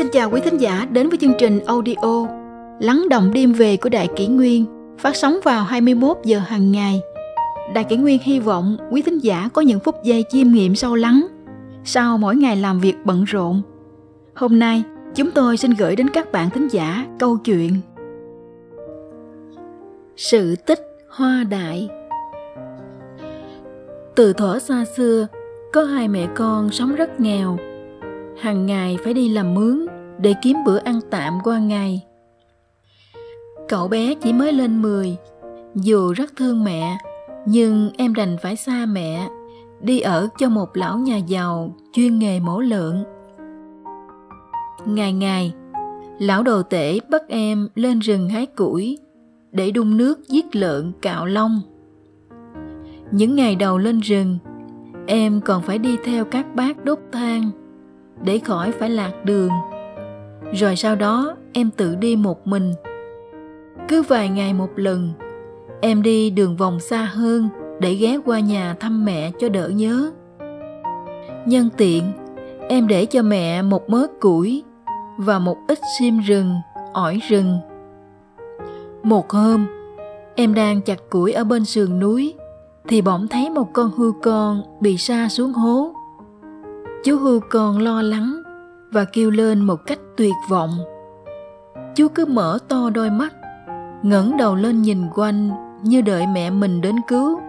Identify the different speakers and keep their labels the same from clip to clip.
Speaker 1: Xin chào quý thính giả đến với chương trình audio Lắng động đêm về của Đại Kỷ Nguyên phát sóng vào 21 giờ hàng ngày. Đại Kỷ Nguyên hy vọng quý thính giả có những phút giây chiêm nghiệm sâu lắng sau mỗi ngày làm việc bận rộn. Hôm nay, chúng tôi xin gửi đến các bạn thính giả câu chuyện Sự tích Hoa Đại Từ thuở xa xưa, có hai mẹ con sống rất nghèo – hàng ngày phải đi làm mướn để kiếm bữa ăn tạm qua ngày. Cậu bé chỉ mới lên 10, dù rất thương mẹ, nhưng em đành phải xa mẹ, đi ở cho một lão nhà giàu chuyên nghề mổ lợn. Ngày ngày, lão đồ tể bắt em lên rừng hái củi để đun nước giết lợn cạo lông. Những ngày đầu lên rừng, em còn phải đi theo các bác đốt than để khỏi phải lạc đường rồi sau đó, em tự đi một mình. Cứ vài ngày một lần, em đi đường vòng xa hơn để ghé qua nhà thăm mẹ cho đỡ nhớ. Nhân tiện, em để cho mẹ một mớ củi và một ít sim rừng, ỏi rừng. Một hôm, em đang chặt củi ở bên sườn núi thì bỗng thấy một con hươu con bị sa xuống hố. Chú hươu con lo lắng và kêu lên một cách tuyệt vọng. Chú cứ mở to đôi mắt, ngẩng đầu lên nhìn quanh như đợi mẹ mình đến cứu.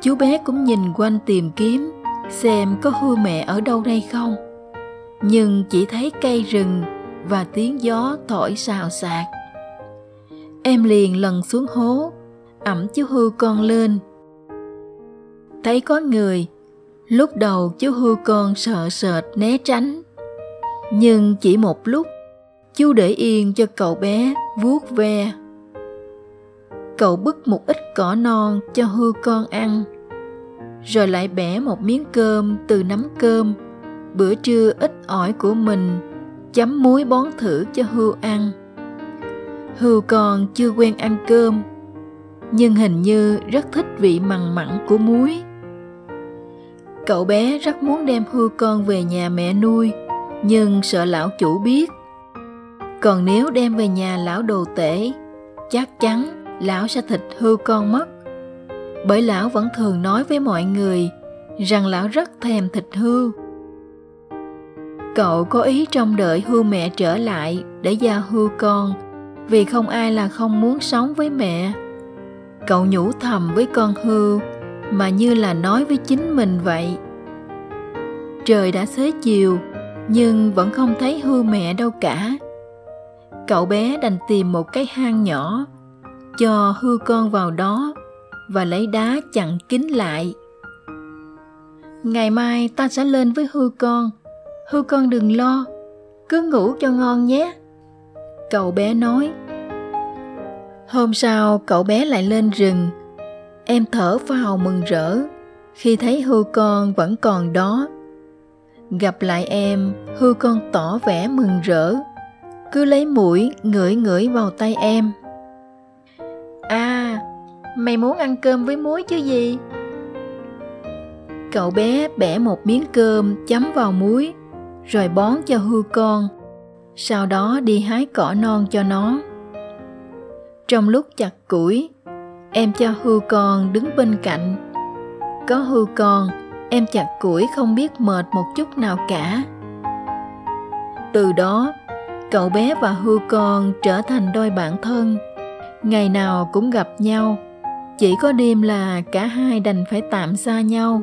Speaker 1: Chú bé cũng nhìn quanh tìm kiếm, xem có hư mẹ ở đâu đây không. Nhưng chỉ thấy cây rừng và tiếng gió thổi xào xạc. Em liền lần xuống hố, ẩm chú hư con lên. Thấy có người, Lúc đầu chú hư con sợ sệt né tránh. Nhưng chỉ một lúc, chú để yên cho cậu bé vuốt ve. Cậu bứt một ít cỏ non cho hư con ăn, rồi lại bẻ một miếng cơm từ nắm cơm, bữa trưa ít ỏi của mình, chấm muối bón thử cho hư ăn. Hư con chưa quen ăn cơm, nhưng hình như rất thích vị mặn mặn của muối Cậu bé rất muốn đem hư con về nhà mẹ nuôi, nhưng sợ lão chủ biết. Còn nếu đem về nhà lão đồ tể, chắc chắn lão sẽ thịt hư con mất. Bởi lão vẫn thường nói với mọi người rằng lão rất thèm thịt hư. Cậu có ý trông đợi hư mẹ trở lại để giao hư con, vì không ai là không muốn sống với mẹ. Cậu nhủ thầm với con hư mà như là nói với chính mình vậy trời đã xế chiều nhưng vẫn không thấy hư mẹ đâu cả. Cậu bé đành tìm một cái hang nhỏ, cho hư con vào đó và lấy đá chặn kín lại. Ngày mai ta sẽ lên với hư con. Hư con đừng lo, cứ ngủ cho ngon nhé. Cậu bé nói. Hôm sau cậu bé lại lên rừng. Em thở phào mừng rỡ khi thấy hư con vẫn còn đó. Gặp lại em, hư con tỏ vẻ mừng rỡ, cứ lấy mũi ngửi ngửi vào tay em. À, mày muốn ăn cơm với muối chứ gì? Cậu bé bẻ một miếng cơm chấm vào muối, rồi bón cho hư con, sau đó đi hái cỏ non cho nó. Trong lúc chặt củi, em cho hư con đứng bên cạnh có hư con em chặt củi không biết mệt một chút nào cả. Từ đó cậu bé và hư con trở thành đôi bạn thân. Ngày nào cũng gặp nhau. Chỉ có đêm là cả hai đành phải tạm xa nhau.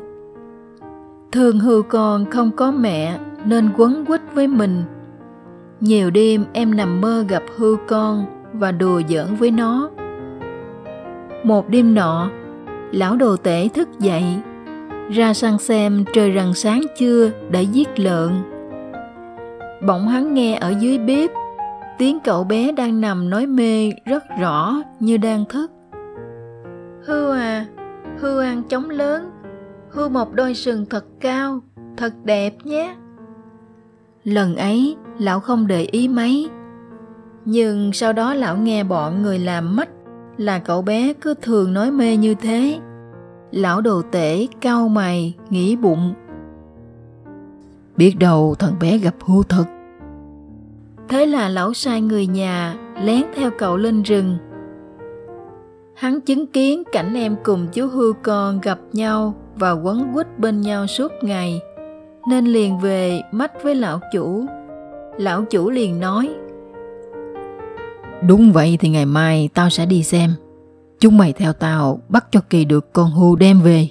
Speaker 1: Thường hư con không có mẹ nên quấn quýt với mình. Nhiều đêm em nằm mơ gặp hư con và đùa giỡn với nó. Một đêm nọ, lão đồ tể thức dậy, ra sang xem trời rần sáng chưa để giết lợn. Bỗng hắn nghe ở dưới bếp, tiếng cậu bé đang nằm nói mê rất rõ như đang thức. Hư à, hư ăn trống lớn, hư một đôi sừng thật cao, thật đẹp nhé. Lần ấy, lão không để ý mấy, nhưng sau đó lão nghe bọn người làm mắt là cậu bé cứ thường nói mê như thế lão đồ tể cau mày, nghĩ bụng. Biết đâu thằng bé gặp hưu thật. Thế là lão sai người nhà, lén theo cậu lên rừng. Hắn chứng kiến cảnh em cùng chú hư con gặp nhau và quấn quýt bên nhau suốt ngày, nên liền về mách với lão chủ. Lão chủ liền nói,
Speaker 2: đúng vậy thì ngày mai tao sẽ đi xem chúng mày theo tao, bắt cho kỳ được con hưu đem về.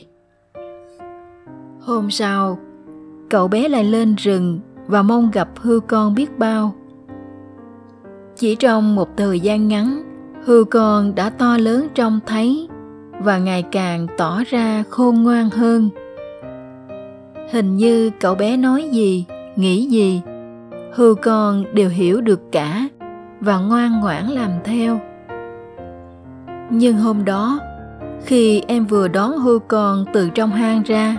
Speaker 1: Hôm sau, cậu bé lại lên rừng và mong gặp hư con biết bao. Chỉ trong một thời gian ngắn, hư con đã to lớn trông thấy và ngày càng tỏ ra khôn ngoan hơn. Hình như cậu bé nói gì, nghĩ gì, hư con đều hiểu được cả và ngoan ngoãn làm theo nhưng hôm đó khi em vừa đón hư con từ trong hang ra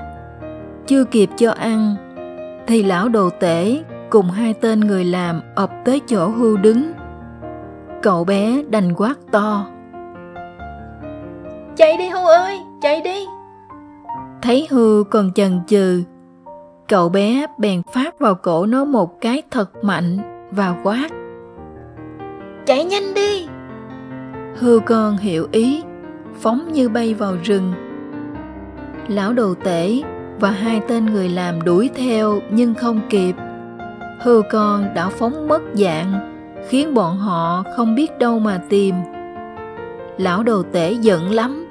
Speaker 1: chưa kịp cho ăn thì lão đồ tể cùng hai tên người làm ập tới chỗ hư đứng. Cậu bé đành quát to. Chạy đi hư ơi chạy đi. Thấy hư còn chần chừ cậu bé bèn phát vào cổ nó một cái thật mạnh và quát. Chạy nhanh đi hư con hiểu ý, phóng như bay vào rừng. Lão đồ tể và hai tên người làm đuổi theo nhưng không kịp. Hư con đã phóng mất dạng, khiến bọn họ không biết đâu mà tìm. Lão đồ tể giận lắm,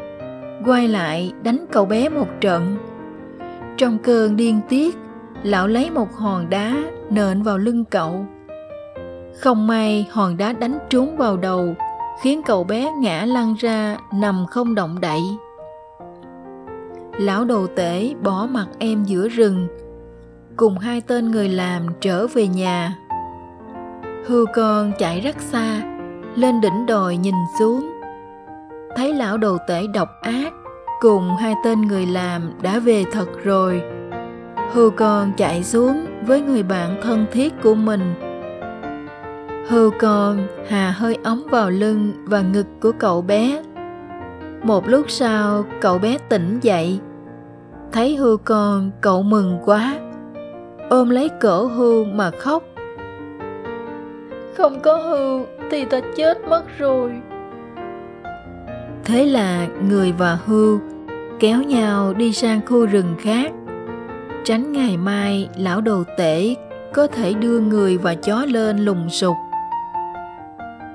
Speaker 1: quay lại đánh cậu bé một trận. Trong cơn điên tiết, lão lấy một hòn đá nện vào lưng cậu. Không may hòn đá đánh trúng vào đầu khiến cậu bé ngã lăn ra nằm không động đậy. Lão đồ tể bỏ mặt em giữa rừng, cùng hai tên người làm trở về nhà. Hư con chạy rất xa, lên đỉnh đồi nhìn xuống. Thấy lão đồ tể độc ác, cùng hai tên người làm đã về thật rồi. Hư con chạy xuống với người bạn thân thiết của mình hươu con hà hơi ống vào lưng và ngực của cậu bé. Một lúc sau cậu bé tỉnh dậy. Thấy hươu con cậu mừng quá. Ôm lấy cổ hươu mà khóc. Không có hươu thì ta chết mất rồi. Thế là người và hươu kéo nhau đi sang khu rừng khác. Tránh ngày mai lão đồ tể có thể đưa người và chó lên lùng sục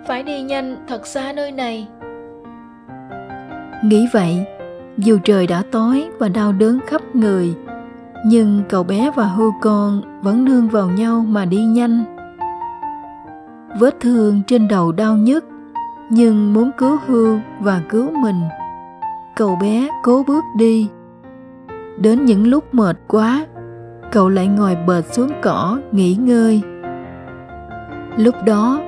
Speaker 1: phải đi nhanh thật xa nơi này. Nghĩ vậy, dù trời đã tối và đau đớn khắp người, nhưng cậu bé và hư con vẫn nương vào nhau mà đi nhanh. Vết thương trên đầu đau nhức, nhưng muốn cứu hư và cứu mình, cậu bé cố bước đi. Đến những lúc mệt quá, cậu lại ngồi bệt xuống cỏ nghỉ ngơi. Lúc đó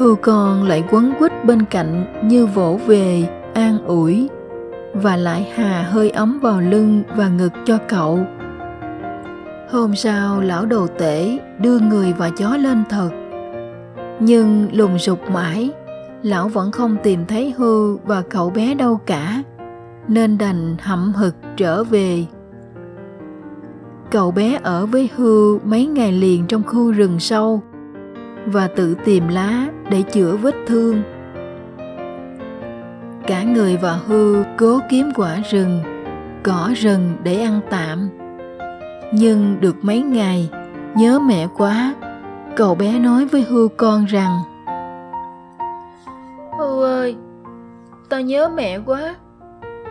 Speaker 1: hươu con lại quấn quýt bên cạnh như vỗ về, an ủi. Và lại hà hơi ấm vào lưng và ngực cho cậu. Hôm sau, lão đầu tể đưa người và chó lên thật. Nhưng lùng sục mãi, lão vẫn không tìm thấy hư và cậu bé đâu cả, nên đành hậm hực trở về. Cậu bé ở với hư mấy ngày liền trong khu rừng sâu và tự tìm lá để chữa vết thương. Cả người và hư cố kiếm quả rừng cỏ rừng để ăn tạm. Nhưng được mấy ngày nhớ mẹ quá cậu bé nói với hư con rằng hư ơi tao nhớ mẹ quá.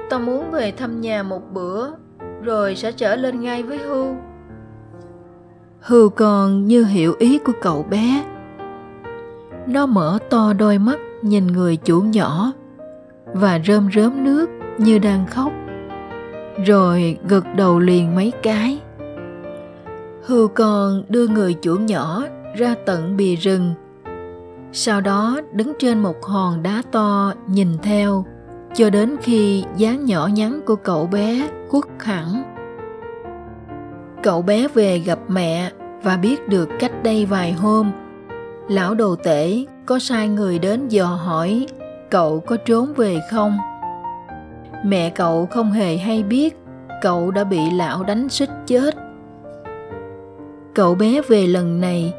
Speaker 1: Tao muốn về thăm nhà một bữa rồi sẽ trở lên ngay với hư. Hư còn như hiểu ý của cậu bé nó mở to đôi mắt, nhìn người chủ nhỏ và rơm rớm nước như đang khóc. Rồi gật đầu liền mấy cái. Hươu con đưa người chủ nhỏ ra tận bìa rừng. Sau đó đứng trên một hòn đá to nhìn theo, cho đến khi dáng nhỏ nhắn của cậu bé khuất hẳn. Cậu bé về gặp mẹ và biết được cách đây vài hôm lão đồ tể có sai người đến dò hỏi cậu có trốn về không mẹ cậu không hề hay biết cậu đã bị lão đánh xích chết cậu bé về lần này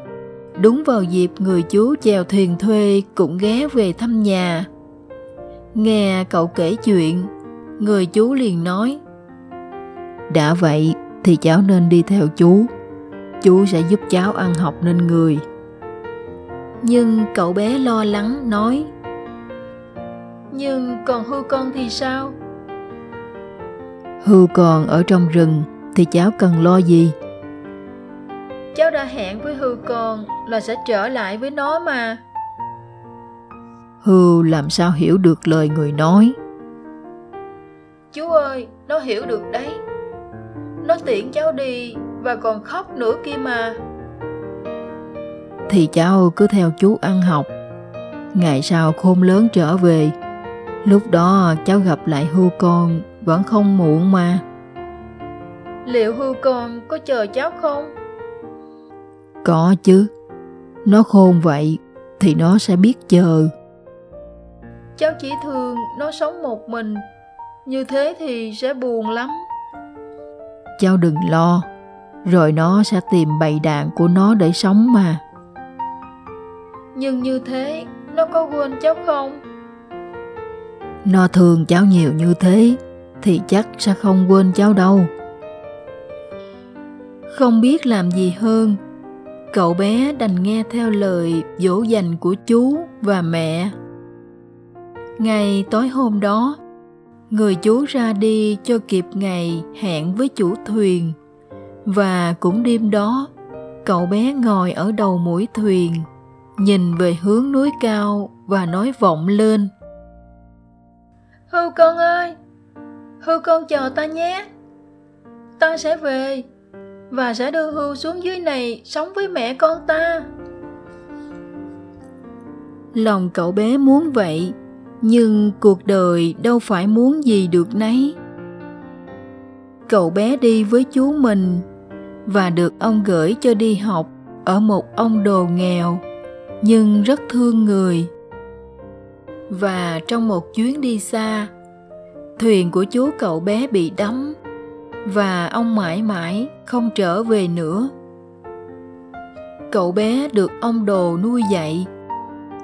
Speaker 1: đúng vào dịp người chú chèo thuyền thuê cũng ghé về thăm nhà. Nghe cậu kể chuyện, người chú liền nói
Speaker 2: Đã vậy thì cháu nên đi theo chú, chú sẽ giúp cháu ăn học nên người.
Speaker 1: Nhưng cậu bé lo lắng nói Nhưng còn hư con thì sao?
Speaker 2: Hư còn ở trong rừng thì cháu cần lo gì?
Speaker 1: Cháu đã hẹn với hư con là sẽ trở lại với nó mà.
Speaker 2: Hư làm sao hiểu được lời người nói?
Speaker 1: Chú ơi, nó hiểu được đấy. Nó tiễn cháu đi và còn khóc nữa kia mà.
Speaker 2: Thì cháu cứ theo chú ăn học. Ngày sau khôn lớn trở về, lúc đó cháu gặp lại hưu con vẫn không muộn mà.
Speaker 1: Liệu hưu con có chờ cháu không?
Speaker 2: Có chứ. Nó khôn vậy thì nó sẽ biết chờ.
Speaker 1: Cháu chỉ thương nó sống một mình, như thế thì sẽ buồn lắm.
Speaker 2: Cháu đừng lo, rồi nó sẽ tìm bầy đàn của nó để sống mà.
Speaker 1: Nhưng như thế, nó có quên cháu không?
Speaker 2: Nó thương cháu nhiều như thế, thì chắc sẽ không quên cháu đâu.
Speaker 1: Không biết làm gì hơn, cậu bé đành nghe theo lời dỗ dành của chú và mẹ. Ngày tối hôm đó, người chú ra đi cho kịp ngày hẹn với chủ thuyền và cũng đêm đó cậu bé ngồi ở đầu mũi thuyền nhìn về hướng núi cao và nói vọng lên. Hư con ơi hư con chờ ta nhé. Ta sẽ về và sẽ đưa hưu xuống dưới này sống với mẹ con ta. Lòng cậu bé muốn vậy nhưng cuộc đời đâu phải muốn gì được nấy. Cậu bé đi với chú mình và được ông gửi cho đi học ở một ông đồ nghèo nhưng rất thương người. Và trong một chuyến đi xa, thuyền của chú cậu bé bị đắm và ông mãi mãi không trở về nữa. Cậu bé được ông đồ nuôi dạy,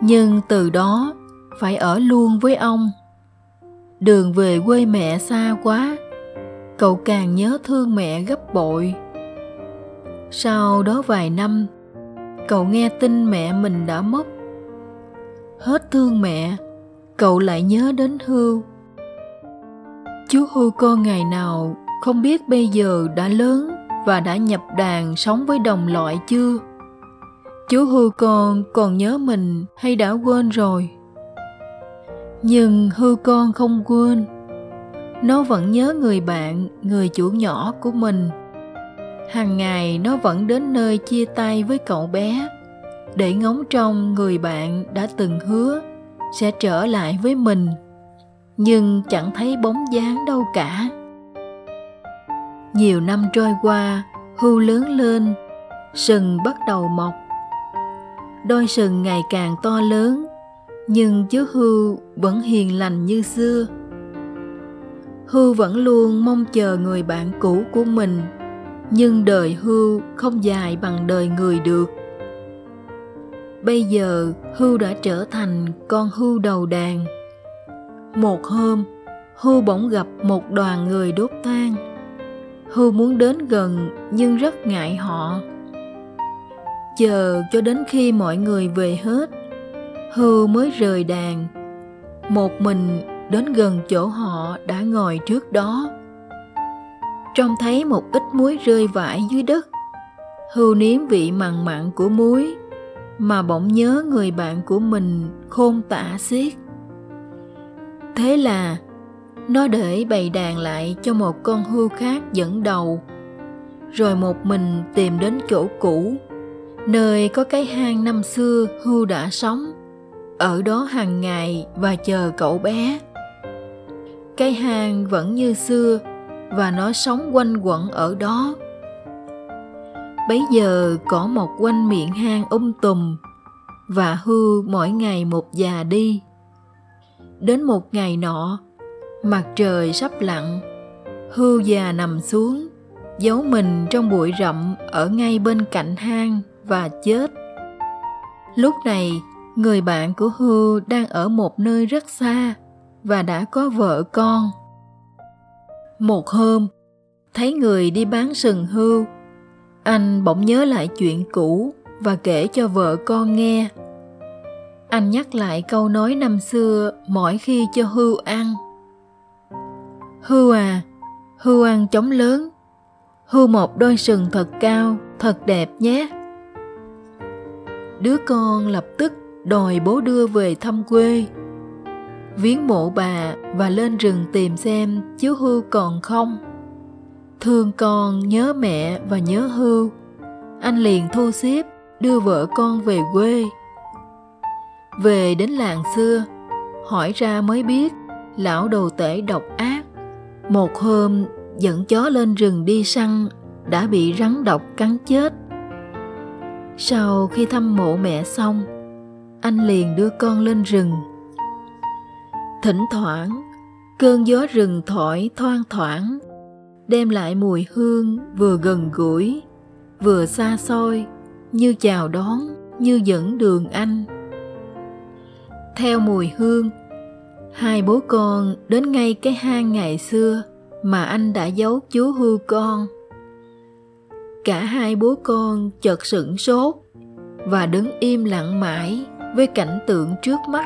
Speaker 1: nhưng từ đó phải ở luôn với ông. Đường về quê mẹ xa quá, cậu càng nhớ thương mẹ gấp bội. Sau đó vài năm cậu nghe tin mẹ mình đã mất. Hết thương mẹ, cậu lại nhớ đến hưu. Chú hưu con ngày nào không biết bây giờ đã lớn và đã nhập đàn sống với đồng loại chưa? Chú hưu con còn nhớ mình hay đã quên rồi? Nhưng hư con không quên. Nó vẫn nhớ người bạn, người chủ nhỏ của mình hàng ngày nó vẫn đến nơi chia tay với cậu bé, để ngóng trông người bạn đã từng hứa sẽ trở lại với mình, nhưng chẳng thấy bóng dáng đâu cả. Nhiều năm trôi qua, hưu lớn lên, sừng bắt đầu mọc. Đôi sừng ngày càng to lớn, nhưng chú hưu vẫn hiền lành như xưa. Hưu vẫn luôn mong chờ người bạn cũ của mình nhưng đời hưu không dài bằng đời người được. Bây giờ hưu đã trở thành con hưu đầu đàn. Một hôm, hưu bỗng gặp một đoàn người đốt tang. hưu muốn đến gần nhưng rất ngại họ. Chờ cho đến khi mọi người về hết, hưu mới rời đàn. Một mình đến gần chỗ họ đã ngồi trước đó trông thấy một ít muối rơi vãi dưới đất. Hưu nếm vị mặn mặn của muối, mà bỗng nhớ người bạn của mình khôn tả xiết. Thế là, nó để bày đàn lại cho một con hưu khác dẫn đầu, rồi một mình tìm đến chỗ cũ, nơi có cái hang năm xưa hưu đã sống, ở đó hàng ngày và chờ cậu bé. Cái hang vẫn như xưa và nó sống quanh quẩn ở đó. Bấy giờ có một quanh miệng hang um tùm và hư mỗi ngày một già đi. Đến một ngày nọ mặt trời sắp lặn hư già nằm xuống giấu mình trong bụi rậm ở ngay bên cạnh hang và chết. Lúc này, người bạn của hư đang ở một nơi rất xa và đã có vợ con. Một hôm, thấy người đi bán sừng hưu, anh bỗng nhớ lại chuyện cũ và kể cho vợ con nghe. Anh nhắc lại câu nói năm xưa mỗi khi cho hưu ăn. Hưu à, hưu ăn chóng lớn, hưu một đôi sừng thật cao, thật đẹp nhé. Đứa con lập tức đòi bố đưa về thăm quê viếng mộ bà và lên rừng tìm xem chú hưu còn không. Thương con nhớ mẹ và nhớ hưu anh liền thu xếp, đưa vợ con về quê. Về đến làng xưa, hỏi ra mới biết, lão đồ tể độc ác. Một hôm, dẫn chó lên rừng đi săn, đã bị rắn độc cắn chết. Sau khi thăm mộ mẹ xong, anh liền đưa con lên rừng thỉnh thoảng, cơn gió rừng thổi thoang thoảng, đem lại mùi hương vừa gần gũi, vừa xa xôi, như chào đón, như dẫn đường anh. Theo mùi hương, hai bố con đến ngay cái hang ngày xưa mà anh đã giấu chú hưu con. Cả hai bố con chợt sửng sốt và đứng im lặng mãi với cảnh tượng trước mắt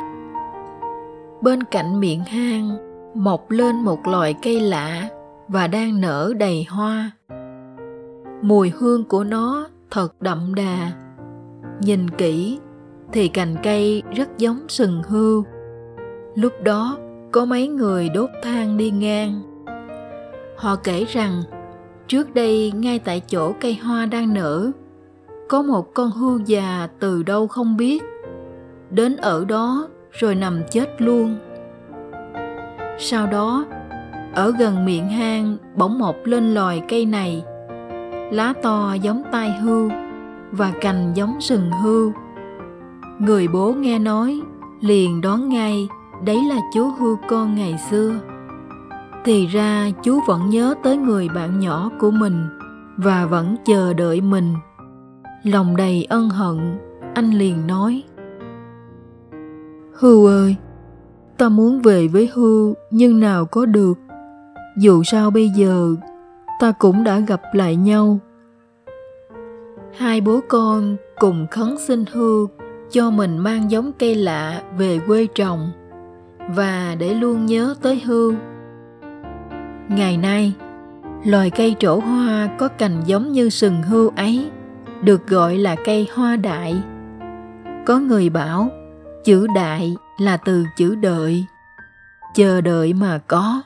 Speaker 1: bên cạnh miệng hang, mọc lên một loài cây lạ và đang nở đầy hoa. Mùi hương của nó thật đậm đà. Nhìn kỹ thì cành cây rất giống sừng hươu. Lúc đó, có mấy người đốt than đi ngang. Họ kể rằng, trước đây ngay tại chỗ cây hoa đang nở, có một con hươu già từ đâu không biết. Đến ở đó rồi nằm chết luôn. Sau đó, ở gần miệng hang bỗng mọc lên loài cây này. Lá to giống tai hưu và cành giống sừng hưu người bố nghe nói, liền đoán ngay đấy là chú hưu con ngày xưa. Thì ra chú vẫn nhớ tới người bạn nhỏ của mình và vẫn chờ đợi mình. Lòng đầy ân hận, anh liền nói hưu ơi, ta muốn về với hưu nhưng nào có được. Dù sao bây giờ, ta cũng đã gặp lại nhau. Hai bố con cùng khấn xin hưu cho mình mang giống cây lạ về quê trồng và để luôn nhớ tới hưu ngày nay, loài cây trổ hoa có cành giống như sừng hưu ấy, được gọi là cây hoa đại. Có người bảo chữ đại là từ chữ đợi. Chờ đợi mà có.